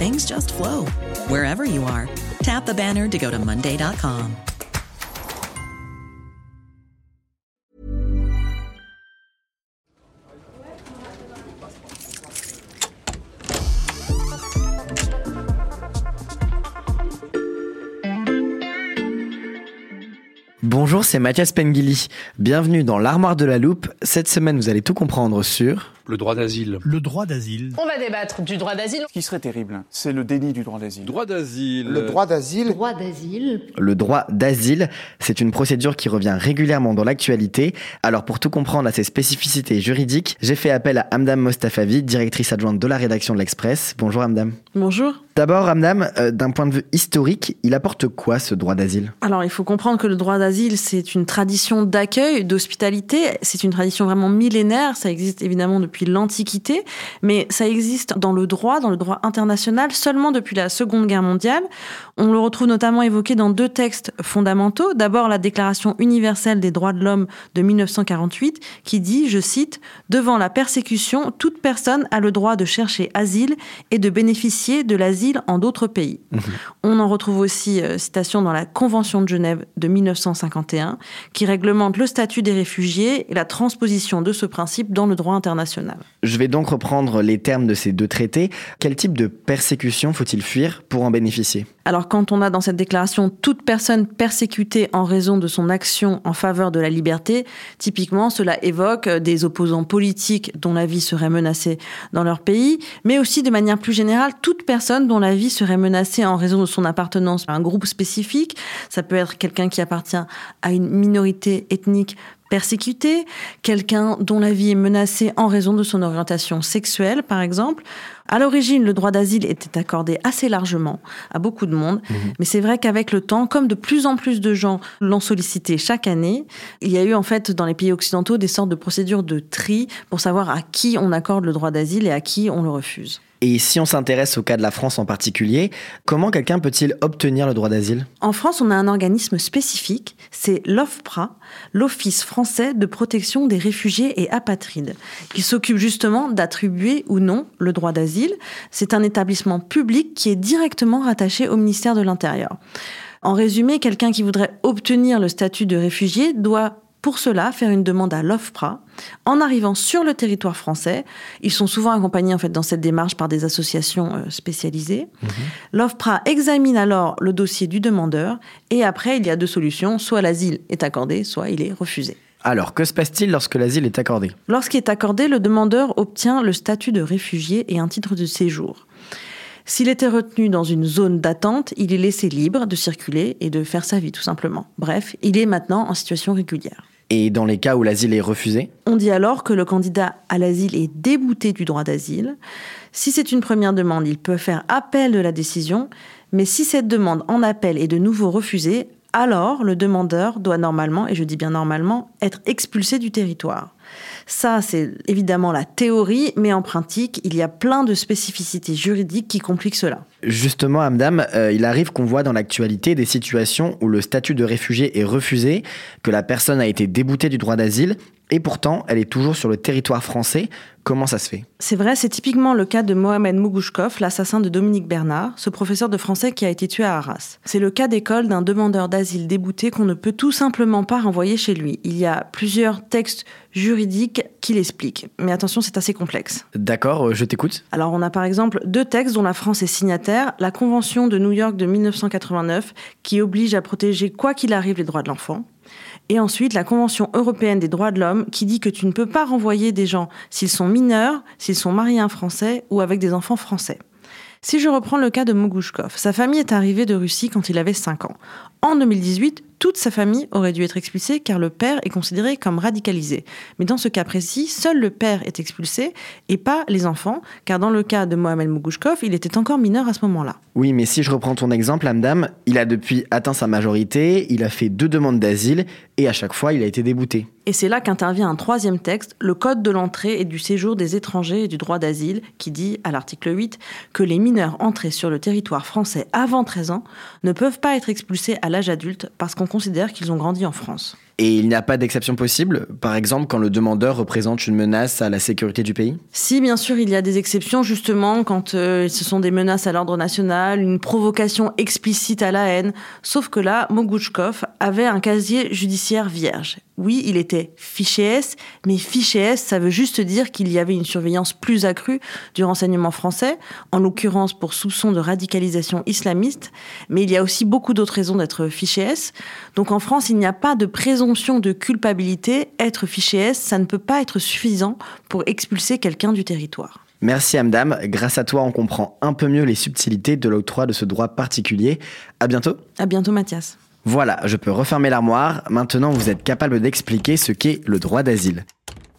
things just flow wherever you are. Tap the banner to go to Monday.com. Bonjour, c'est Mathias Pengili. Bienvenue dans l'armoire de la loupe. Cette semaine, vous allez tout comprendre sur le droit d'asile. Le droit d'asile. On va débattre du droit d'asile. Ce qui serait terrible, c'est le déni du droit d'asile. Droit d'asile. Le droit d'asile. Droit d'asile. Le droit d'asile, c'est une procédure qui revient régulièrement dans l'actualité. Alors pour tout comprendre à ses spécificités juridiques, j'ai fait appel à Amdam Mostafavi, directrice adjointe de la rédaction de l'Express. Bonjour Amdam. Bonjour. D'abord Amdam, euh, d'un point de vue historique, il apporte quoi ce droit d'asile? Alors il faut comprendre que le droit d'asile, c'est une tradition d'accueil, d'hospitalité. C'est une tradition vraiment millénaire. Ça existe évidemment depuis l'Antiquité, mais ça existe dans le droit, dans le droit international, seulement depuis la Seconde Guerre mondiale. On le retrouve notamment évoqué dans deux textes fondamentaux. D'abord, la Déclaration universelle des droits de l'homme de 1948, qui dit, je cite, Devant la persécution, toute personne a le droit de chercher asile et de bénéficier de l'asile en d'autres pays. Mmh. On en retrouve aussi euh, citation dans la Convention de Genève de 1951, qui réglemente le statut des réfugiés et la transposition de ce principe dans le droit international. Je vais donc reprendre les termes de ces deux traités. Quel type de persécution faut-il fuir pour en bénéficier? Alors quand on a dans cette déclaration toute personne persécutée en raison de son action en faveur de la liberté, typiquement cela évoque des opposants politiques dont la vie serait menacée dans leur pays, mais aussi de manière plus générale toute personne dont la vie serait menacée en raison de son appartenance à un groupe spécifique. Ça peut être quelqu'un qui appartient à une minorité ethnique persécuté, quelqu'un dont la vie est menacée en raison de son orientation sexuelle, par exemple. À l'origine, le droit d'asile était accordé assez largement à beaucoup de monde, mmh. mais c'est vrai qu'avec le temps, comme de plus en plus de gens l'ont sollicité chaque année, il y a eu en fait dans les pays occidentaux des sortes de procédures de tri pour savoir à qui on accorde le droit d'asile et à qui on le refuse. Et si on s'intéresse au cas de la France en particulier, comment quelqu'un peut-il obtenir le droit d'asile? En France, on a un organisme spécifique, c'est l'OFPRA, l'Office français de protection des réfugiés et apatrides, qui s'occupe justement d'attribuer ou non le droit d'asile. C'est un établissement public qui est directement rattaché au ministère de l'Intérieur. En résumé, quelqu'un qui voudrait obtenir le statut de réfugié doit pour cela faire une demande à l'OFPRA. En arrivant sur le territoire français, ils sont souvent accompagnés en fait dans cette démarche par des associations euh, spécialisées. Mhm. L'OFPRA examine alors le dossier du demandeur et après il y a deux solutions, soit l'asile est accordé, soit il est refusé. Alors, que se passe-t-il lorsque l'asile est accordé? Lorsqu'il est accordé, le demandeur obtient le statut de réfugié et un titre de séjour. S'il était retenu dans une zone d'attente, il est laissé libre de circuler et de faire sa vie tout simplement. Bref, il est maintenant en situation régulière. Et dans les cas où l'asile est refusé On dit alors que le candidat à l'asile est débouté du droit d'asile. Si c'est une première demande, il peut faire appel de la décision, mais si cette demande en appel est de nouveau refusée, alors le demandeur doit normalement, et je dis bien normalement, être expulsé du territoire. Ça, c'est évidemment la théorie, mais en pratique, il y a plein de spécificités juridiques qui compliquent cela. Justement, Amdam, euh, il arrive qu'on voit dans l'actualité des situations où le statut de réfugié est refusé, que la personne a été déboutée du droit d'asile. Et pourtant, elle est toujours sur le territoire français. Comment ça se fait? C'est vrai, c'est typiquement le cas de Mohamed Mougouchkov, l'assassin de Dominique Bernard, ce professeur de français qui a été tué à Arras. C'est le cas d'école d'un demandeur d'asile débouté qu'on ne peut tout simplement pas renvoyer chez lui. Il y a plusieurs textes juridiques qui l'expliquent. Mais attention, c'est assez complexe. D'accord, euh, je t'écoute. Alors on a par exemple deux textes dont la France est signataire. La Convention de New York de 1989 qui oblige à protéger quoi qu'il arrive les droits de l'enfant. Et ensuite, la Convention européenne des droits de l'homme qui dit que tu ne peux pas renvoyer des gens s'ils sont mineurs, s'ils sont mariés à un Français ou avec des enfants français. Si je reprends le cas de Mogouchkov, sa famille est arrivée de Russie quand il avait 5 ans. En 2018, toute sa famille aurait dû être expulsée car le père est considéré comme radicalisé. Mais dans ce cas précis, seul le père est expulsé et pas les enfants, car dans le cas de Mohamed Mougouchkov, il était encore mineur à ce moment-là. Oui, mais si je reprends ton exemple, Amdam, il a depuis atteint sa majorité, il a fait deux demandes d'asile et à chaque fois il a été débouté. Et c'est là qu'intervient un troisième texte, le Code de l'entrée et du séjour des étrangers et du droit d'asile, qui dit, à l'article 8, que les mineurs entrés sur le territoire français avant 13 ans ne peuvent pas être expulsés à l'âge adulte parce qu'on considère qu'ils ont grandi en France. Et il n'y a pas d'exception possible, par exemple quand le demandeur représente une menace à la sécurité du pays? Si, bien sûr, il y a des exceptions, justement, quand euh, ce sont des menaces à l'ordre national, une provocation explicite à la haine. Sauf que là, Mogouchkov avait un casier judiciaire vierge. Oui, il était fiché S, mais fiché S, ça veut juste dire qu'il y avait une surveillance plus accrue du renseignement français, en l'occurrence pour soupçon de radicalisation islamiste, mais il y a aussi beaucoup d'autres raisons d'être fiché S. Donc en France, il n'y a pas de présomption de culpabilité. Être fiché S, ça ne peut pas être suffisant pour expulser quelqu'un du territoire. Merci Amdam, grâce à toi on comprend un peu mieux les subtilités de l'octroi de ce droit particulier. À bientôt. À bientôt Mathias. Voilà, je peux refermer l'armoire. Maintenant, vous êtes capable d'expliquer ce qu'est le droit d'asile.